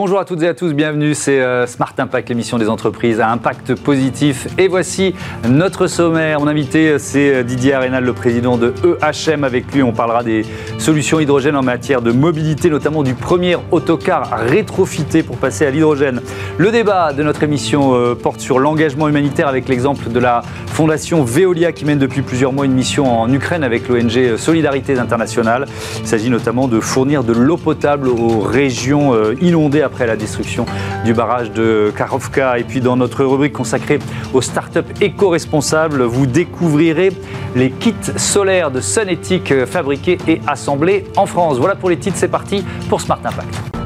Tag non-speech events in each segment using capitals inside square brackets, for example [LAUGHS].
Bonjour à toutes et à tous, bienvenue, c'est euh, Smart Impact, l'émission des entreprises à impact positif. Et voici notre sommaire. Mon invité, c'est euh, Didier Arénal, le président de EHM. Avec lui, on parlera des solutions hydrogène en matière de mobilité, notamment du premier autocar rétrofité pour passer à l'hydrogène. Le débat de notre émission euh, porte sur l'engagement humanitaire avec l'exemple de la fondation Veolia qui mène depuis plusieurs mois une mission en Ukraine avec l'ONG Solidarité Internationale. Il s'agit notamment de fournir de l'eau potable aux régions inondées après la destruction du barrage de Karovka. Et puis dans notre rubrique consacrée aux startups éco-responsables, vous découvrirez les kits solaires de Sunetic fabriqués et assemblés en France. Voilà pour les titres, c'est parti pour Smart Impact.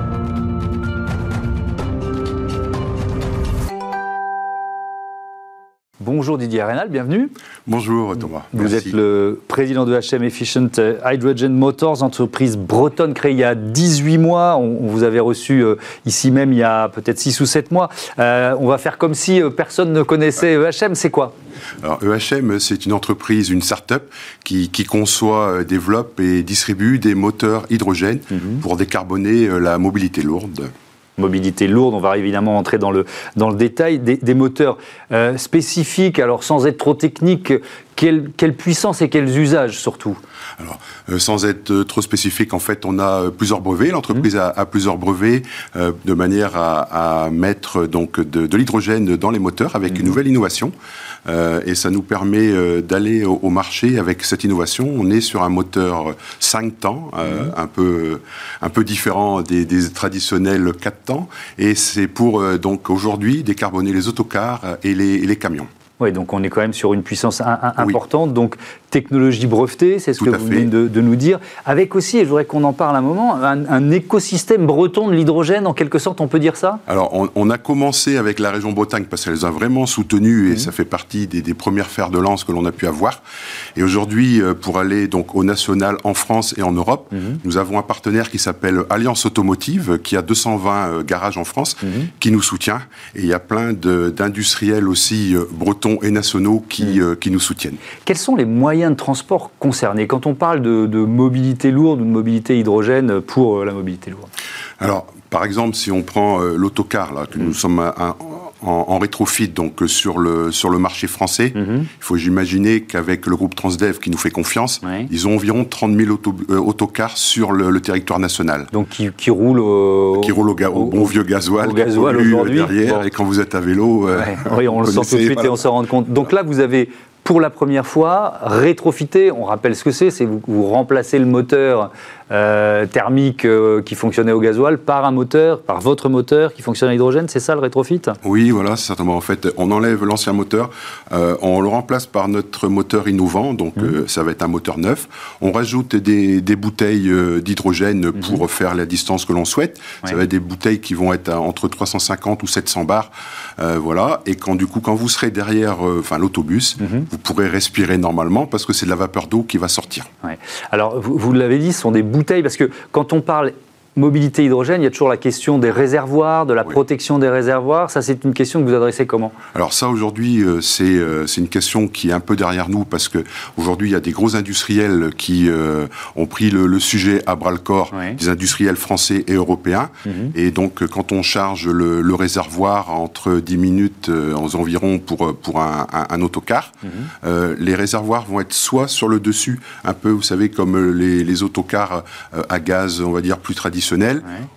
Bonjour Didier Arenal, bienvenue. Bonjour Thomas. Vous êtes le président de HM Efficient Hydrogen Motors, entreprise bretonne créée il y a 18 mois. On, vous avait reçu euh, ici même il y a peut-être 6 ou 7 mois. Euh, on va faire comme si euh, personne ne connaissait EHM. C'est quoi? Alors, EHM, c'est une entreprise, une start-up qui, conçoit, développe et distribue des moteurs hydrogène mhm. pour décarboner la mobilité lourde mobilité lourde. On va évidemment entrer dans le, dans le détail des, moteurs euh, spécifiques, alors sans être trop technique, quelle, quelle puissance et quels usages surtout alors, euh, sans être euh, trop spécifique, en fait, on a plusieurs brevets. L'entreprise mmh. a, plusieurs brevets de manière à, mettre donc de, l'hydrogène dans les moteurs avec une mmh. nouvelle innovation. et ça nous permet d'aller au, marché avec cette innovation. On est sur un moteur 5 temps, mmh. un, peu, un peu différent des, des traditionnels 4 temps. Et c'est pour euh, donc aujourd'hui décarboner les autocars et les camions. Oui, donc on est quand même sur une puissance importante. Donc technologie brevetée, c'est ce que vous venez de, nous dire. Avec aussi, et je voudrais qu'on en parle un moment, un, écosystème breton de l'hydrogène, en quelque sorte, on peut dire ça? Alors on, a commencé avec la région Bretagne parce qu'elle les a vraiment soutenues et mmh. ça fait partie des, premières fers de lance que l'on a pu avoir. Et aujourd'hui, euh, pour aller donc au national en France et en Europe, mmh. nous avons un partenaire qui s'appelle Alliance Automotive, qui a 220 euh, garages en France, mmh. qui nous soutient. Et il y a plein d'industriels aussi euh, bretons et nationaux qui, euh, qui nous soutiennent. Quels sont les moyens de transport concernés quand on parle de, mobilité lourde ou de mobilité hydrogène pour euh, la mobilité lourde Alors, par exemple, si on prend euh, l'autocar, là, que nous mm. sommes en, rétrofit donc sur le sur le marché français. Mhm. Il faut imaginer qu'avec le groupe Transdev qui nous fait confiance, ils ont environ 30 000 euh, autocars sur le, territoire national. Donc qui, qui roulent au, qui roulent au, bon vieux gasoil, au gasoil aujourd'hui. Derrière et quand vous êtes à vélo, euh, oui, on le [LAUGHS] sent tout de suite et on s'en rend compte. Donc là, vous avez pour la première fois, rétrofiter, on rappelle ce que c'est, c'est vous, vous remplacez le moteur euh, thermique euh, qui fonctionnait au gasoil par un moteur, par votre moteur qui fonctionne à l'hydrogène, c'est ça le rétrofit? Oui, voilà, c'est certainement. En fait, on enlève l'ancien moteur, euh, on le remplace par notre moteur innovant, donc mmh. ça va être un moteur neuf. On rajoute des, bouteilles d'hydrogène mmh. pour faire la distance que l'on souhaite. Ça va être des bouteilles qui vont être entre 350 ou 700 bars, voilà. Et quand du coup, quand vous serez derrière, enfin l'autobus, mmh. vous pourrez respirer normalement parce que c'est de la vapeur d'eau qui va sortir. Alors, vous, vous l'avez dit, ce sont des bouteilles parce que quand on parle mobilité hydrogène, il y a toujours la question des réservoirs, de la protection des réservoirs. Ça, c'est une question que vous adressez comment? Alors ça, aujourd'hui, euh, euh, c'est une question qui est un peu derrière nous parce que aujourd'hui, il y a des gros industriels qui euh, ont pris le, sujet à bras le corps, des industriels français et européens. Mhm. Et donc, quand on charge le, réservoir entre 10 minutes aux environs pour pour un, autocar, mhm. les réservoirs vont être soit sur le dessus, un peu, vous savez, comme les, les autocars à gaz, on va dire plus traditionnels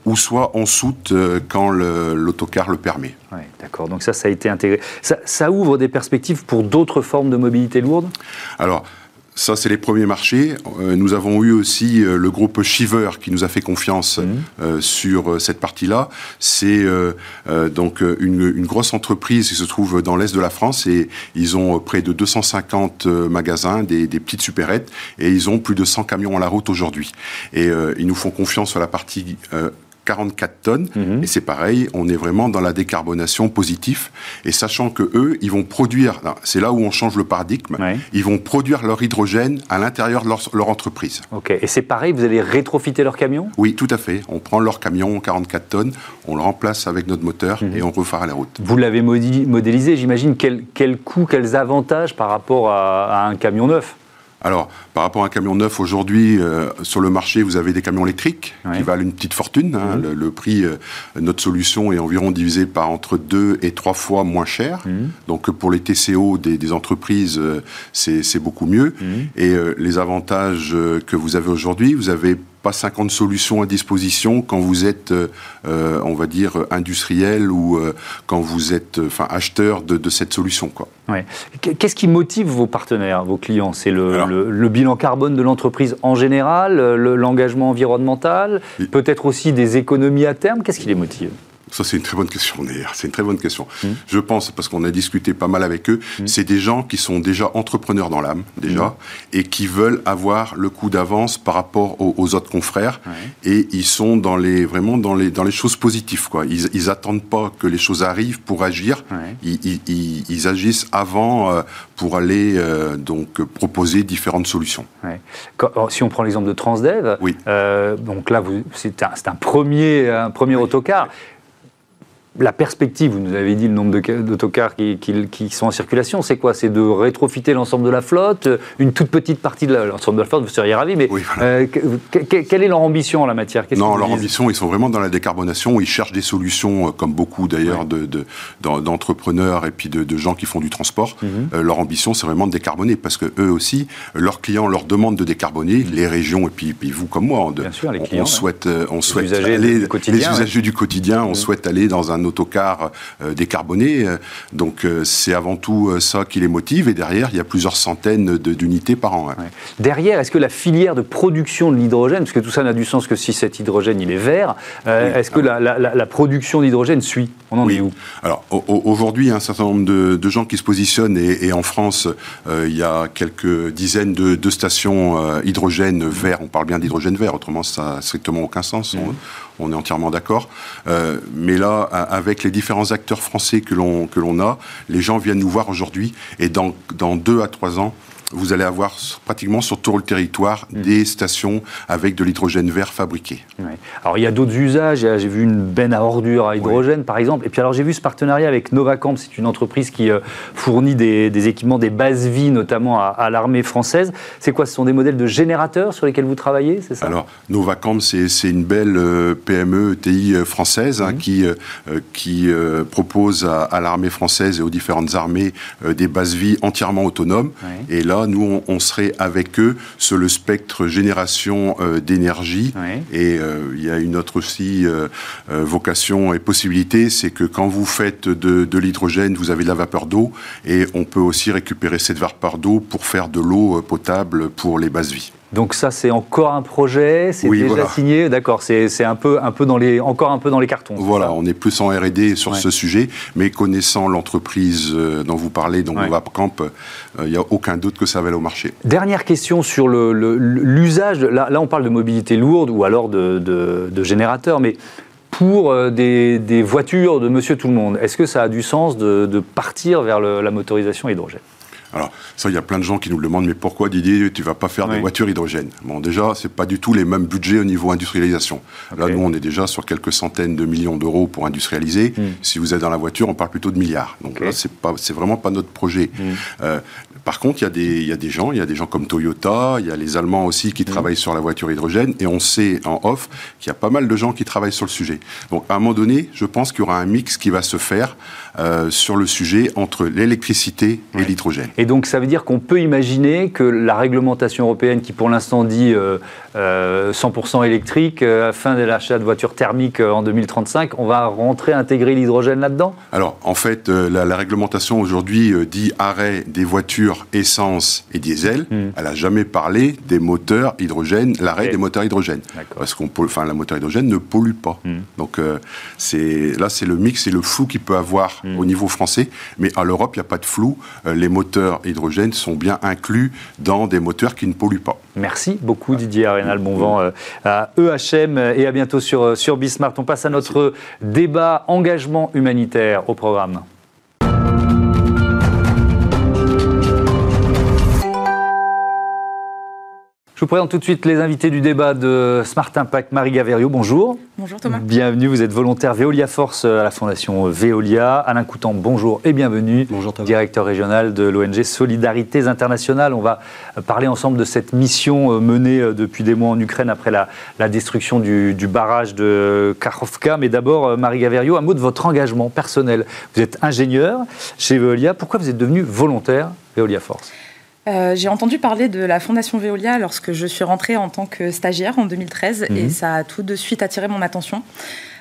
ou soit en soute euh, quand l'autocar le, permet. D'accord, donc ça, ça a été intégré. Ça, ça ouvre des perspectives pour d'autres formes de mobilité lourde? Alors, ça, c'est les premiers marchés. Euh, nous avons eu aussi euh, le groupe Shiver qui nous a fait confiance mhm. euh, sur cette partie-là. C'est donc une, grosse entreprise qui se trouve dans l'est de la France et ils ont près de 250 magasins, des, des, petites supérettes, et ils ont plus de 100 camions à la route aujourd'hui. Et ils nous font confiance sur la partie 44 tonnes. Mhm. Et c'est pareil, on est vraiment dans la décarbonation positive. Et sachant que eux, ils vont produire, c'est là où on change le paradigme, ils vont produire leur hydrogène à l'intérieur de leur, entreprise. Ok. Et c'est pareil, vous allez rétrofiter leur camion? Oui, tout à fait. On prend leur camion 44 tonnes, on le remplace avec notre moteur mhm. et on repart à la route. Vous l'avez modélisé, j'imagine. Quel, quel coût, quels avantages par rapport à un camion neuf? Alors, par rapport à un camion neuf, aujourd'hui, euh, sur le marché, vous avez des camions électriques qui valent une petite fortune. Hein. Mhm. le, prix, euh, notre solution est environ divisé par entre deux et trois fois moins cher. Mhm. Donc, pour les TCO des, entreprises, euh, c'est beaucoup mieux. Mhm. Et les avantages que vous avez aujourd'hui, vous avez pas 50 solutions à disposition quand vous êtes, euh, euh, on va dire, industriel ou euh, quand vous êtes enfin, acheteur de, cette solution. Quoi. Ouais. Qu'est-ce qui motive vos partenaires, vos clients? C'est le, bilan carbone de l'entreprise en général, l'engagement environnemental, peut-être aussi des économies à terme? Qu'est-ce qui les motive? Ça, c'est une très bonne question, C'est une très bonne question. Mmh. Je pense, parce qu'on a discuté pas mal avec eux, mmh. c'est des gens qui sont déjà entrepreneurs dans l'âme, déjà, mmh. et qui veulent avoir le coup d'avance par rapport aux, autres confrères. Et ils sont dans les, vraiment dans les, dans les choses positives, quoi. Ils, ils attendent pas que les choses arrivent pour agir. Ils, ils, agissent avant euh, pour aller, euh, donc, proposer différentes solutions. si on prend l'exemple de Transdev, oui. Euh, donc là, c'est un, un, premier, un premier autocar la perspective, vous nous avez dit le nombre d'autocars qui, qui, sont en circulation, c'est quoi? C'est de rétrofiter l'ensemble de la flotte, une toute petite partie de l'ensemble de la flotte, vous seriez ravi, mais euh, quelle est leur ambition en la matière? Non, leur ambition, ils sont vraiment dans la décarbonation, ils cherchent des solutions, euh, comme beaucoup d'ailleurs d'entrepreneurs et puis de, gens qui font du transport. Mhm. Euh, leur ambition, c'est vraiment de décarboner, parce que eux aussi, leurs clients leur demandent de décarboner, mhm. les régions et puis, vous comme moi, Bien sûr, les clients, on, souhaite, on souhaite aller, les usagers du quotidien, on mhm. souhaite aller dans un autocar euh, décarboné. Donc euh, c'est avant tout euh, ça qui les motive. Et derrière, il y a plusieurs centaines d'unités par an. Derrière, est-ce que la filière de production de l'hydrogène, parce que tout ça n'a du sens que si cet hydrogène il est vert, est-ce que la, production d'hydrogène suit? On en est où? Alors aujourd'hui, un certain nombre de, gens qui se positionnent et, en France, il y a quelques dizaines de, stations hydrogène vert. On parle bien d'hydrogène vert, autrement ça n'a strictement aucun sens. Mmh on est entièrement d'accord. Euh, mais là, avec les différents acteurs français que l'on a, les gens viennent nous voir aujourd'hui et dans deux à trois ans, vous allez avoir pratiquement sur tout le territoire mm. des stations avec de l'hydrogène vert fabriqué. Alors il y a d'autres usages, j'ai vu une benne à ordures à hydrogène par exemple, et puis alors j'ai vu ce partenariat avec Novacamp, c'est une entreprise qui euh, fournit des, équipements, des bases vie notamment à, l'armée française. C'est quoi? Ce sont des modèles de générateurs sur lesquels vous travaillez, c'est ça? Alors Novacamp, c'est une belle euh, PME ETI euh, française hein, mm. qui, qui propose à, l'armée française et aux différentes armées des bases vie entièrement autonomes. Et là, nous, on, serait avec eux sur le spectre génération euh, d'énergie. Et euh, il y a une autre aussi euh, vocation et possibilité, c'est que quand vous faites de, de l'hydrogène, vous avez de la vapeur d'eau, et on peut aussi récupérer cette vapeur d'eau pour faire de l'eau potable pour les bases vies. Donc ça, c'est encore un projet, c'est déjà signé, d'accord. C'est un peu, un peu dans les, encore un peu dans les cartons. Voilà, on est plus en R&D sur ce sujet, mais connaissant l'entreprise euh, dont vous parlez, dont ouais. Camp, il euh, n'y a aucun doute que ça va aller au marché. Dernière question sur l'usage. Là, là, on parle de mobilité lourde ou alors de, de, générateurs, mais pour euh, des, voitures de Monsieur Tout le Monde, est-ce que ça a du sens de, partir vers la motorisation hydrogène? Alors, ça, il y a plein de gens qui nous le demandent, mais pourquoi Didier, tu vas pas faire des voitures hydrogène? Bon, déjà, c'est pas du tout les mêmes budgets au niveau industrialisation. Là, nous, on est déjà sur quelques centaines de millions d'euros pour industrialiser. Hmm. Si vous êtes dans la voiture, on parle plutôt de milliards. Donc là, c'est pas, c'est vraiment pas notre projet. Hmm. Euh, par contre, il y, a des, il y a des gens, il y a des gens comme Toyota, il y a les Allemands aussi qui hmm. travaillent sur la voiture hydrogène, et on sait en off qu'il y a pas mal de gens qui travaillent sur le sujet. Donc, à un moment donné, je pense qu'il y aura un mix qui va se faire euh, sur le sujet entre l'électricité et l'hydrogène. Et donc, ça veut dire qu'on peut imaginer que la réglementation européenne, qui pour l'instant dit 100% euh, euh, électrique, euh, fin de l'achat de voitures thermiques en 2035, on va rentrer, intégrer l'hydrogène là-dedans? Alors, en fait, la, réglementation aujourd'hui dit arrêt des voitures essence et diesel. Hmm. Elle n'a jamais parlé des moteurs hydrogène, l'arrêt des moteurs hydrogène. Parce qu'on, enfin, la moteur hydrogène ne pollue pas. Hmm. Donc, c'est là, c'est le mix et le flou qu'il peut avoir hmm. au niveau français. Mais à l'Europe, il n'y a pas de flou. les moteurs hydrogène sont bien inclus dans des moteurs qui ne polluent pas. Merci beaucoup Didier Arénal, bon vent euh, à EHM et à bientôt sur, euh, sur Bismart. On passe à notre débat engagement humanitaire au programme. Je vous présente tout de suite les invités du débat de Smart Impact. Marie Gaverio, bonjour. Bonjour Thomas. Bienvenue, vous êtes volontaire Veolia Force à la Fondation Veolia. Alain Coutan, bonjour et bienvenue. Bonjour Thomas. Directeur régional de l'ONG Solidarités Internationales. On va parler ensemble de cette mission euh, menée euh, depuis des mois en Ukraine après la, destruction du, barrage de Kakhovka. Mais d'abord, euh, Marie Gaverio, un mot de votre engagement personnel. Vous êtes ingénieur chez Veolia. Pourquoi vous êtes devenu volontaire Veolia Force? Euh, j'ai entendu parler de la Fondation Veolia lorsque je suis rentrée en tant que stagiaire en 2013 et mhm. ça a tout de suite attiré mon attention.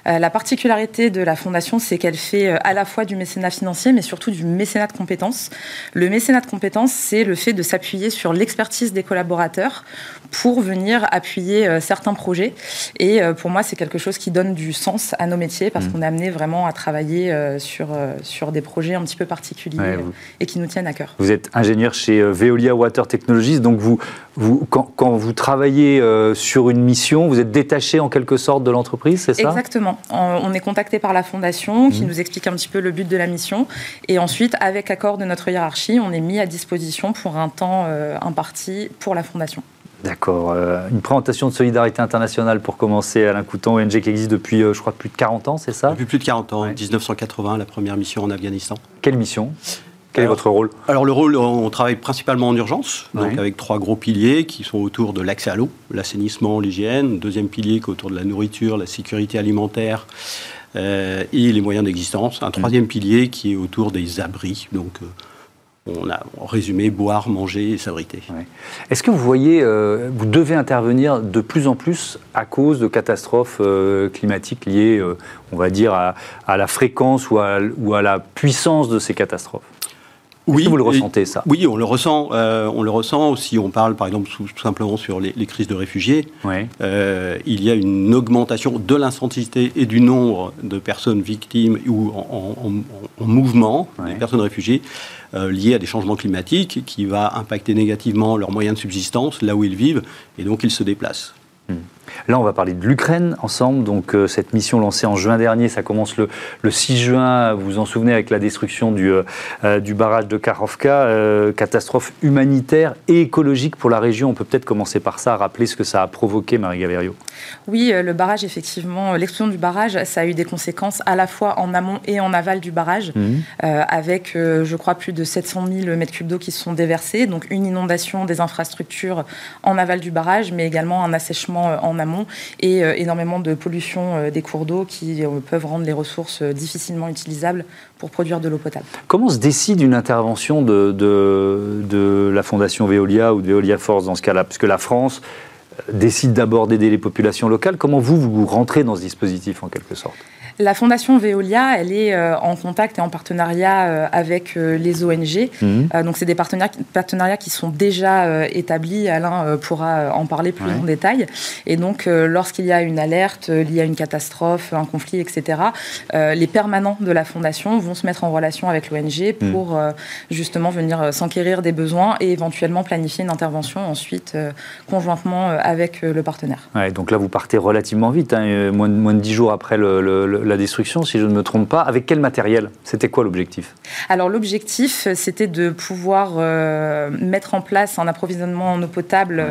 Euh, la particularité de la fondation, c'est qu'elle fait euh, à la fois du mécénat financier, mais surtout du mécénat de compétences. Le mécénat de compétences, c'est le fait de s'appuyer sur l'expertise des collaborateurs pour venir appuyer euh, certains projets. Et pour moi, c'est quelque chose qui donne du sens à nos métiers parce mmh. qu'on est amené vraiment à travailler sur, sur des projets un petit peu particuliers et qui nous tiennent à cœur. Vous êtes ingénieur chez Veolia Water Technologies, donc vous, vous, quand, quand vous travaillez sur une mission, vous êtes détaché en quelque sorte de l'entreprise, c'est ça? Exactement. On est contacté par la fondation qui mmh. nous explique un petit peu le but de la mission. Et ensuite, avec accord de notre hiérarchie, on est mis à disposition pour un temps euh, imparti pour la fondation. D'accord. Euh, une présentation de solidarité internationale pour commencer, Alain Coutan, ONG qui existe depuis, euh, je crois, plus de 40 ans, c'est ça? Depuis plus de 40 ans, 1980, la première mission en Afghanistan. Quelle mission? Quel est votre rôle? Alors le rôle, on travaille principalement en urgence, donc avec trois gros piliers qui sont autour de l'accès à l'eau, l'assainissement, l'hygiène. Deuxième pilier qui est autour de la nourriture, la sécurité alimentaire euh, et les moyens d'existence. Un troisième pilier qui est autour des abris, donc euh, on a en résumé boire, manger et s'abriter. Est-ce que vous voyez, euh, vous devez intervenir de plus en plus à cause de catastrophes climatiques liées, on va dire, à, la fréquence ou à la puissance de ces catastrophes? Oui, vous le ressentez ça? Oui, on le ressent. Euh, on le ressent. Si on parle, par exemple, tout simplement sur les, crises de réfugiés, euh, il y a une augmentation de l'intensité et du nombre de personnes victimes ou en, mouvement, des personnes réfugiées, euh, liées à des changements climatiques, qui va impacter négativement leurs moyens de subsistance, là où ils vivent, et donc ils se déplacent. Hmm. Là, on va parler de l'Ukraine ensemble. Donc, euh, cette mission lancée en juin dernier, ça commence le, 6 juin. Vous vous en souvenez avec la destruction du, euh, euh, du barrage de Karovka. catastrophe humanitaire et écologique pour la région. On peut peut-être commencer par ça, rappeler ce que ça a provoqué, Marie Gaverio. Oui, le barrage, effectivement, l'explosion du barrage, ça a eu des conséquences à la fois en amont et en aval du barrage, mhm. avec, je crois, plus de 700 000 mètres cubes d'eau qui se sont déversés. Donc, une inondation des infrastructures en aval du barrage, mais également un assèchement en et euh, énormément de pollution euh, des cours d'eau qui euh, peuvent rendre les ressources difficilement utilisables pour produire de l'eau potable. Comment se décide une intervention de, de, la Fondation Veolia ou de Veolia Force dans ce cas-là? Puisque la France décide d'abord d'aider les populations locales. Comment vous, vous rentrez dans ce dispositif en quelque sorte? La Fondation Veolia, elle est euh, en contact et en partenariat euh, avec euh, les ONG. Mhm. donc, c'est des partenariats, qui sont déjà établis. Alain pourra en parler plus en détail. Et donc, lorsqu'il y a une alerte liée à une catastrophe, un conflit, etc., les permanents de la Fondation vont se mettre en relation avec l'ONG mhm. pour justement venir s'enquérir des besoins et éventuellement planifier une intervention ensuite conjointement avec le partenaire. donc là, vous partez relativement vite, hein, moins, de, moins de 10 jours après le la destruction, si je ne me trompe pas. Avec quel matériel? C'était quoi l'objectif? Alors l'objectif, c'était de pouvoir euh, mettre en place un approvisionnement en eau potable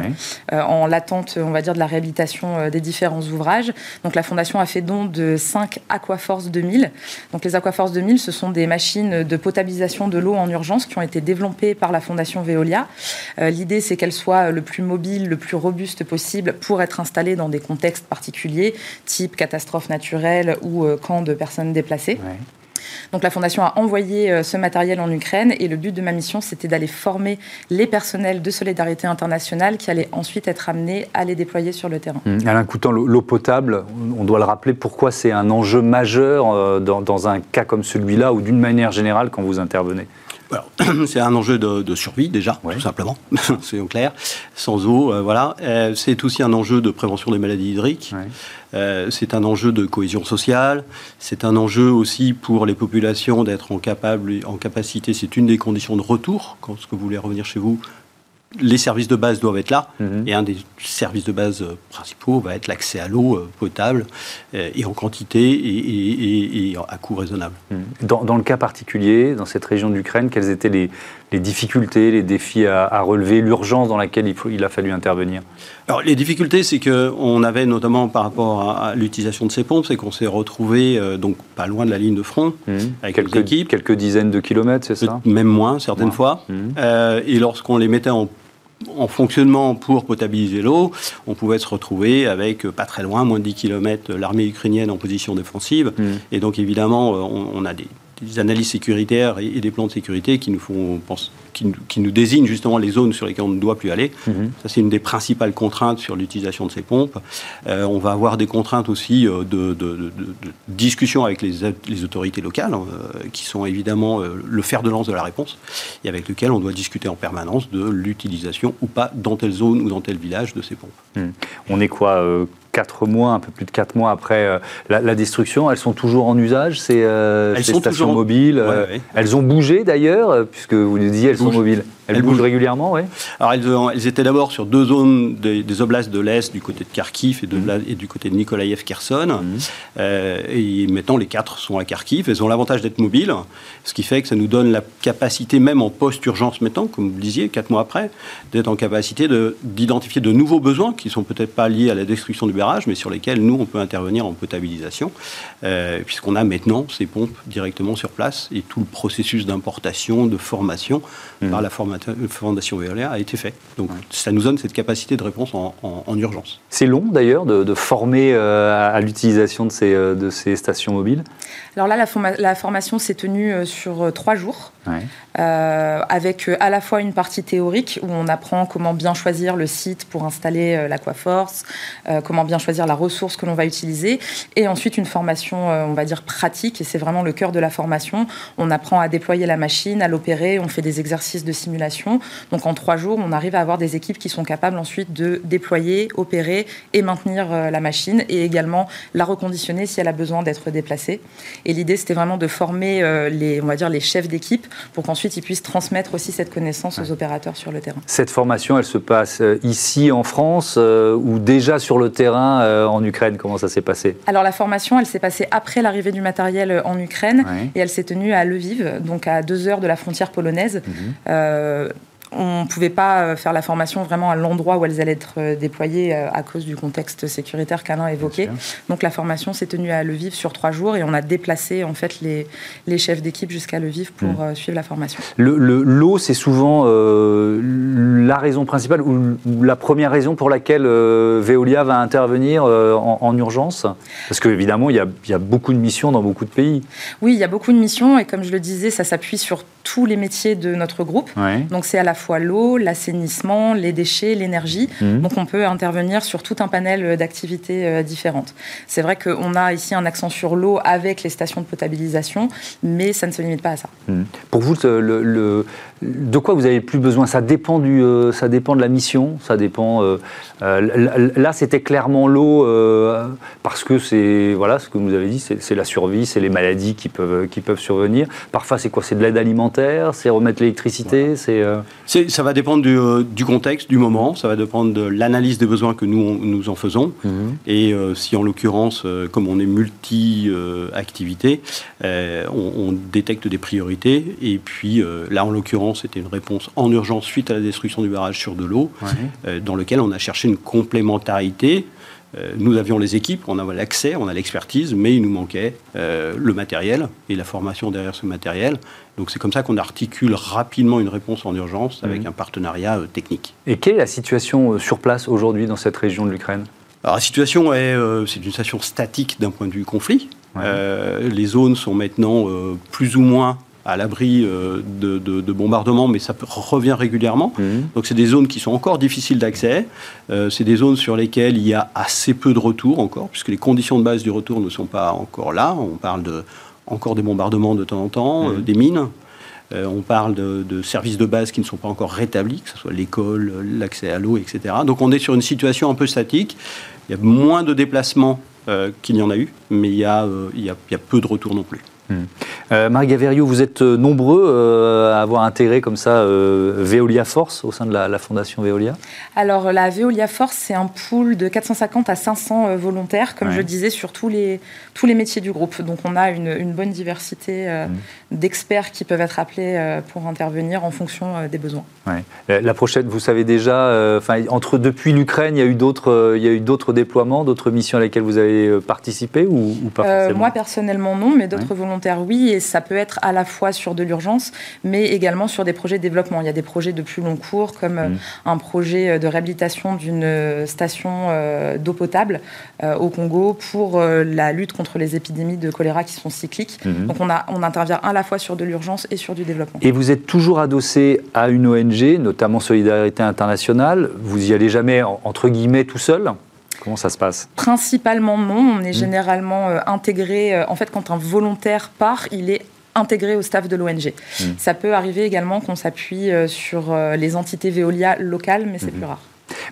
euh, en l'attente, on va dire, de la réhabilitation euh, des différents ouvrages. Donc la Fondation a fait don de 5 Aquaforce 2000. Donc les Aquaforce 2000, ce sont des machines de potabilisation de l'eau en urgence qui ont été développées par la Fondation Veolia. L'idée, c'est qu'elles soient le plus mobiles, le plus robustes possible pour être installées dans des contextes particuliers, type catastrophe naturelle ou euh, camps de personnes déplacées. Donc la Fondation a envoyé euh, ce matériel en Ukraine et le but de ma mission, c'était d'aller former les personnels de solidarité internationale qui allaient ensuite être amenés à les déployer sur le terrain. Mmh. Alain Coutan, l'eau potable, on doit le rappeler, pourquoi c'est un enjeu majeur euh, dans, un cas comme celui-là ou d'une manière générale quand vous intervenez? [CLEARS THROAT] c'est un enjeu de, survie déjà, tout simplement, [LAUGHS] c'est clair. Sans eau, voilà. c'est aussi un enjeu de prévention des maladies hydriques. Euh, c'est un enjeu de cohésion sociale, c'est un enjeu aussi pour les populations d'être en, en capacité, c'est une des conditions de retour, quand vous voulez revenir chez vous, les services de base doivent être là, mhm. et un des services de base euh, principaux va être l'accès à l'eau euh, potable, et en quantité et, à coût raisonnable. Mhm. Dans, le cas particulier, dans cette région d'Ukraine, quelles étaient les, les difficultés, les défis à, relever, l'urgence dans laquelle il, il, a fallu intervenir? Alors, les difficultés, c'est qu'on avait notamment par rapport à, l'utilisation de ces pompes, c'est qu'on s'est retrouvé donc pas loin de la ligne de front mmh. avec quelques équipes. Quelques dizaines de kilomètres, c'est ça? Même moins, certaines fois. Et lorsqu'on les mettait en en fonctionnement pour potabiliser l'eau, on pouvait se retrouver avec euh, pas très loin, moins de 10 km, l'armée ukrainienne en position défensive. Mmh. Et donc évidemment, euh, on, a des, analyses sécuritaires et, des plans de sécurité qui nous font penser qui, nous désigne justement les zones sur lesquelles on ne doit plus aller. Mhm. Ça, c'est une des principales contraintes sur l'utilisation de ces pompes. Euh, on va avoir des contraintes aussi euh, de, discussion avec les, autorités locales, euh, qui sont évidemment le fer de lance de la réponse, et avec lequel on doit discuter en permanence de l'utilisation ou pas dans telle zone ou dans tel village de ces pompes. Hmm. On est quoi 4 mois, un peu plus de 4 mois après la, destruction, elles sont toujours en usage, ces, stations mobiles Elles ont bougé d'ailleurs, puisque vous nous disiez, elles mobile. Elles, bougent régulièrement, oui Alors, elles, étaient d'abord sur deux zones des, oblasts de l'Est, du côté de Kharkiv et, de mhm. et du côté de Nikolaïev-Kherson. Mhm. Euh, et maintenant, les quatre sont à Kharkiv. Elles ont l'avantage d'être mobiles, ce qui fait que ça nous donne la capacité, même en post-urgence maintenant, comme vous le disiez, quatre mois après, d'être en capacité d'identifier de, nouveaux besoins qui ne sont peut-être pas liés à la destruction du barrage, mais sur lesquels nous, on peut intervenir en potabilisation, euh, puisqu'on a maintenant ces pompes directement sur place et tout le processus d'importation, de formation mhm. par la formation Fondation Veolia a été fait. Donc ça nous donne cette capacité de réponse en, urgence. C'est long d'ailleurs de, former euh, à, l'utilisation de ces, euh, de ces stations mobiles? Alors là, la, la formation s'est tenue euh, sur trois jours. avec à la fois une partie théorique où on apprend comment bien choisir le site pour installer l'Aquaforce, comment bien choisir la ressource que l'on va utiliser, et ensuite une formation, on va dire, pratique, et c'est vraiment le cœur de la formation. On apprend à déployer la machine, à l'opérer, on fait des exercices de simulation donc en trois jours, on arrive à avoir des équipes qui sont capables ensuite de déployer, opérer et maintenir euh, la machine et également la reconditionner si elle a besoin d'être déplacée. Et l'idée, c'était vraiment de former euh, les, on va dire, les chefs d'équipe pour qu'ensuite ils puissent transmettre aussi cette connaissance aux opérateurs sur le terrain. Cette formation, elle se passe euh, ici en France ou déjà sur le terrain en Ukraine? Comment ça s'est passé? Alors la formation, elle s'est passée après l'arrivée du matériel en Ukraine et elle s'est tenue à Lviv, donc à deux heures de la frontière polonaise. Mhm. Euh, on ne pouvait pas euh, faire la formation vraiment à l'endroit où elles allaient être euh, déployées à cause du contexte sécuritaire qu'Alain évoquait. Donc la formation s'est tenue à Lviv sur trois jours et on a déplacé en fait les, les chefs d'équipe jusqu'à Lviv pour hmm. suivre la formation. L'eau, le, c'est souvent la raison principale ou, la première raison pour laquelle Veolia va intervenir en, urgence? Parce qu'évidemment, il, il y a beaucoup de missions dans beaucoup de pays. Oui, il y a beaucoup de missions et comme je le disais, ça s'appuie sur tous les métiers de notre groupe. Donc c'est à la fois l'eau, l'assainissement, les déchets, l'énergie. Mhm. Donc on peut intervenir sur tout un panel d'activités euh, différentes. C'est vrai qu'on a ici un accent sur l'eau avec les stations de potabilisation, mais ça ne se limite pas à ça. Mhm. Pour vous, le, de quoi vous avez plus besoin? Ça dépend, du, euh, ça dépend de la mission, ça dépend... Euh, là, c'était clairement l'eau, parce que c'est, voilà, ce que vous avez dit, c'est la survie, c'est les maladies qui peuvent, qui peuvent survenir. Parfois, c'est quoi? C'est de l'aide alimentaire, c'est remettre l'électricité, c'est... Ça va dépendre euh, du, contexte, du moment, ça va dépendre de l'analyse des besoins que nous, nous en faisons. Mhm. Et euh, si en l'occurrence, euh, comme on est multi-activité, on, détecte des priorités. Et puis là, en l'occurrence, c'était une réponse en urgence suite à la destruction du barrage sur de l'eau, dans lequel on a cherché une complémentarité nous avions les équipes, on avait l'accès, on a l'expertise, mais il nous manquait le matériel et la formation derrière ce matériel. Donc c'est comme ça qu'on articule rapidement une réponse en urgence avec mhm. un partenariat euh, technique. Et quelle est la situation euh, sur place aujourd'hui dans cette région de l'Ukraine? Alors la situation est, euh, c'est une situation statique d'un point de vue conflit. les zones sont maintenant plus ou moins à l'abri de, bombardements, mais ça revient régulièrement. Mhm. Donc c'est des zones qui sont encore difficiles d'accès. c'est des zones sur lesquelles il y a assez peu de retour encore, puisque les conditions de base du retour ne sont pas encore là. On parle de encore des bombardements de temps en temps, euh, des mines. Euh, on parle de, services de base qui ne sont pas encore rétablis, que ce soit l'école, l'accès à l'eau, etc. Donc on est sur une situation un peu statique. Il y a moins de déplacements euh, qu'il n'y en a eu, mais il y, a, il, y a, peu de retours non plus. Hmm. Euh, Marie Gaverio, vous êtes euh, nombreux euh, à avoir intégré comme ça Veolia Force au sein de la, fondation Veolia? Alors la Veolia Force, c'est un pool de 450 à 500 volontaires, comme je disais, sur tous les, tous les métiers du groupe. Donc on a une, bonne diversité hmm. d'experts qui peuvent être appelés pour intervenir en fonction des besoins. La prochaine, vous savez déjà, entre depuis l'Ukraine, il y a eu d'autres, il y a eu d'autres déploiements, d'autres missions à lesquelles vous avez participé ou, pas forcément? Moi personnellement non, mais d'autres volontaires oui, et ça peut être à la fois sur de l'urgence, mais également sur des projets de développement. Il y a des projets de plus long cours, comme euh, mm. un projet euh, de réhabilitation d'une euh, station d'eau potable au Congo pour la lutte contre les épidémies de choléra qui sont cycliques. Mm-hmm. Donc on, a, on intervient à la fois sur de l'urgence et sur du développement. Et vous êtes toujours adossé à une ONG, notamment Solidarité Internationale. Vous y allez jamais, entre guillemets, tout seul? Comment ça se passe Principalement non. On est hmm. généralement euh, intégré. Euh, en fait, quand un volontaire part, il est intégré au staff de l'ONG. Hmm. Ça peut arriver également qu'on s'appuie euh, sur les entités Veolia locales, mais c'est hmm. plus rare.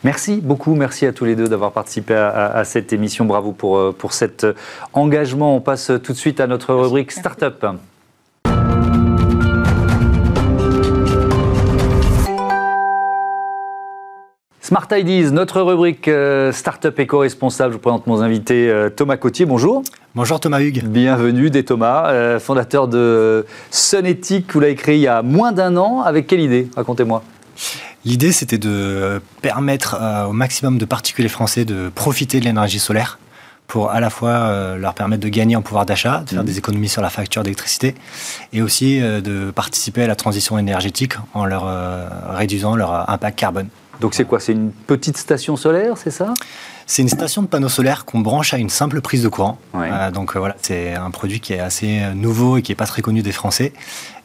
Merci beaucoup, merci à tous les deux d'avoir participé à, cette émission. Bravo pour, pour cet engagement. On passe tout de suite à notre rubrique Startup. Smart Ideas, notre rubrique euh, Startup éco-responsable. Je vous présente mon invité euh, Thomas Cotier. Bonjour. Bonjour Thomas Hugues. Bienvenue des Thomas, euh, fondateur de Sunetic. Vous l'avez créé il y a moins d'un an. Avec quelle idée? Racontez-moi. L'idée, c'était de permettre au maximum de particuliers français de profiter de l'énergie solaire pour à la fois leur permettre de gagner en pouvoir d'achat, de faire mmh. des économies sur la facture d'électricité, et aussi de participer à la transition énergétique en leur réduisant leur impact carbone. Donc c'est quoi? C'est une petite station solaire, c'est ça? C'est une station de panneaux solaires qu'on branche à une simple prise de courant. Euh, donc euh, voilà, c'est un produit qui est assez euh, nouveau et qui n'est pas très connu des Français.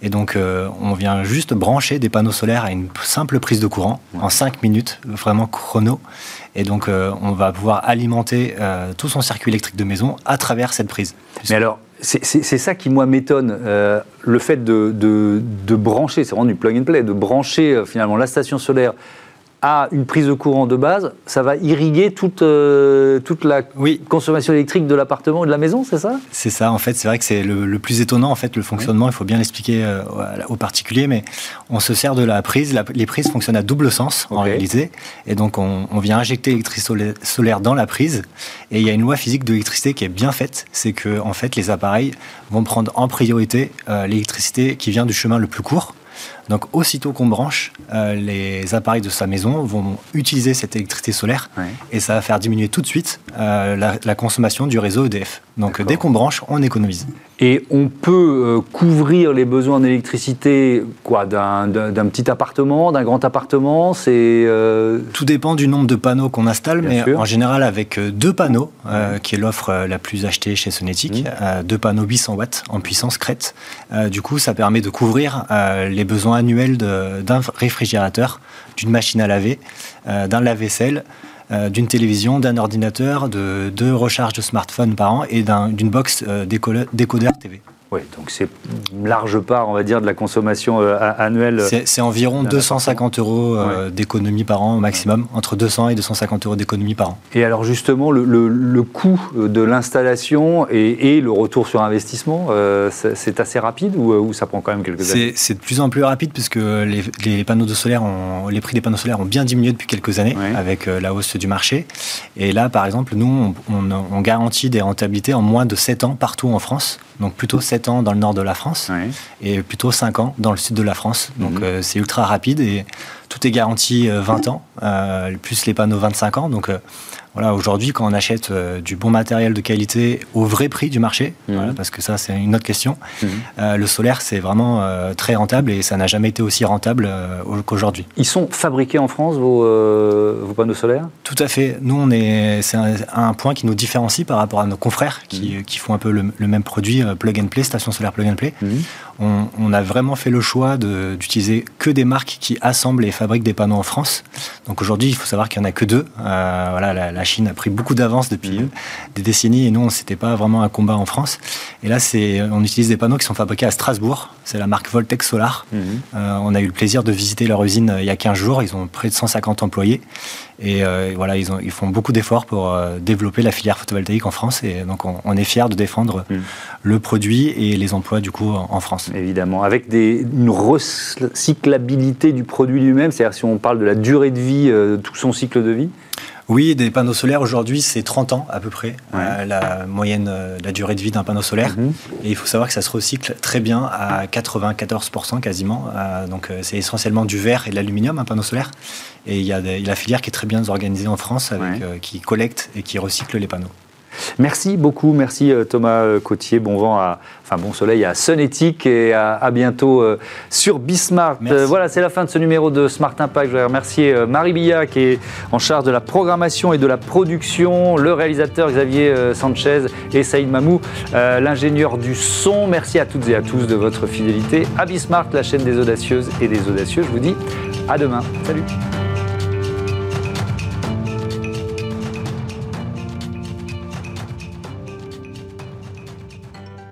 Et donc on vient juste brancher des panneaux solaires à une simple prise de courant en 5 minutes, vraiment chrono. Et donc on va pouvoir alimenter tout son circuit électrique de maison à travers cette prise. Mais alors, c'est ça qui, moi, m'étonne. le fait de, de, de brancher, c'est vraiment du plug and play, de brancher finalement la station solaire à une prise de courant de base, ça va irriguer toute, euh, toute la consommation électrique de l'appartement et de la maison, c'est ça? C'est ça, en fait, c'est vrai que c'est le, plus étonnant, en fait, le fonctionnement, il faut bien l'expliquer euh, aux particuliers, mais on se sert de la prise, les prises fonctionnent à double sens en réalité, et donc on, vient injecter l'électricité solaire dans la prise, et il y a une loi physique de l'électricité qui est bien faite, c'est que en fait, les appareils vont prendre en priorité euh, l'électricité qui vient du chemin le plus court, donc aussitôt qu'on branche, euh, les appareils de sa maison vont utiliser cette électricité solaire et ça va faire diminuer tout de suite euh, la, consommation du réseau EDF. Donc dès qu'on branche, on économise. Et on peut euh, couvrir les besoins d'électricité quoi d'un petit appartement, d'un grand appartement C'est tout dépend du nombre de panneaux qu'on installe, mais en général avec deux panneaux, qui est l'offre la plus achetée chez Sonetic, mmh. deux panneaux 800 watts en puissance crête. du coup, ça permet de couvrir les besoins annuel d'un réfrigérateur, d'une machine à laver, euh, d'un lave-vaisselle, euh, d'une télévision, d'un ordinateur, de deux recharges de smartphone par an et d'une box euh, décodeur TV. Oui, donc c'est une large part, on va dire, de la consommation euh, annuelle. C'est environ 250 euros euh, d'économie par an au maximum, entre 200 et 250 euros d'économie par an. Et alors justement, le, coût de l'installation et, le retour sur investissement, euh, c'est assez rapide ou, ça prend quand même quelques années? C'est de plus en plus rapide puisque les, les, panneaux de solaire ont, les prix des panneaux solaires ont bien diminué depuis quelques années avec la hausse du marché. Et là, par exemple, nous, on, on garantit des rentabilités en moins de 7 ans partout en France donc plutôt 7 ans dans le nord de la France et plutôt 5 ans dans le sud de la France. Donc mhm. euh, c'est ultra rapide et tout est garanti 20 euh, ans, euh, plus les panneaux 25 ans. Donc voilà, aujourd'hui, quand on achète euh, du bon matériel de qualité au vrai prix du marché, mhm. parce que ça, c'est une autre question, mhm. euh, le solaire, c'est vraiment euh, très rentable et ça n'a jamais été aussi rentable qu'aujourd'hui. Ils sont fabriqués en France, vos, vos, panneaux solaires? Tout à fait. Nous, on est, c'est un, point qui nous différencie par rapport à nos confrères qui, mhm. qui font un peu le, même produit, plug and play, station solaire plug and play. On, on, a vraiment fait le choix d'utiliser que des marques qui assemblent et fabriquent des panneaux en France. Donc aujourd'hui, il faut savoir qu'il n'y en a que deux. voilà, la Chine a pris beaucoup d'avance depuis mhm. des décennies et nous, c'était pas vraiment un combat en France. Et là, c'est, on utilise des panneaux qui sont fabriqués à Strasbourg. C'est la marque Voltec Solar. Mhm. Euh, on a eu le plaisir de visiter leur usine euh, il y a 15 jours. Ils ont près de 150 employés. Et voilà, ils, ont, ils, font beaucoup d'efforts pour développer la filière photovoltaïque en France. Et donc, on, est fiers de défendre mhm. le produit et les emplois, du coup, en, France. Évidemment. Avec des, une recyclabilité du produit lui-même, c'est-à-dire si on parle de la durée de vie, tout son cycle de vie? Oui, des panneaux solaires aujourd'hui, c'est 30 ans à peu près, euh, la moyenne, euh, la durée de vie d'un panneau solaire. Mhm. Et il faut savoir que ça se recycle très bien à 94% quasiment. Euh, donc c'est essentiellement du verre et de l'aluminium, un panneau solaire. Et il y a la filière qui est très bien organisée en France, avec, qui collecte et qui recycle les panneaux. Merci beaucoup, merci euh, Thomas euh, Cotier. Bon vent à, enfin bon soleil à Sunétique et à, bientôt euh, sur Bismart. voilà, c'est la fin de ce numéro de Smart Impact. Je voudrais remercier Marie Billa qui est en charge de la programmation et de la production, le réalisateur Xavier Sanchez et Saïd Mamou, l'ingénieur du son. Merci à toutes et à tous de votre fidélité à Bismart, la chaîne des audacieuses et des audacieux. Je vous dis à demain. Salut.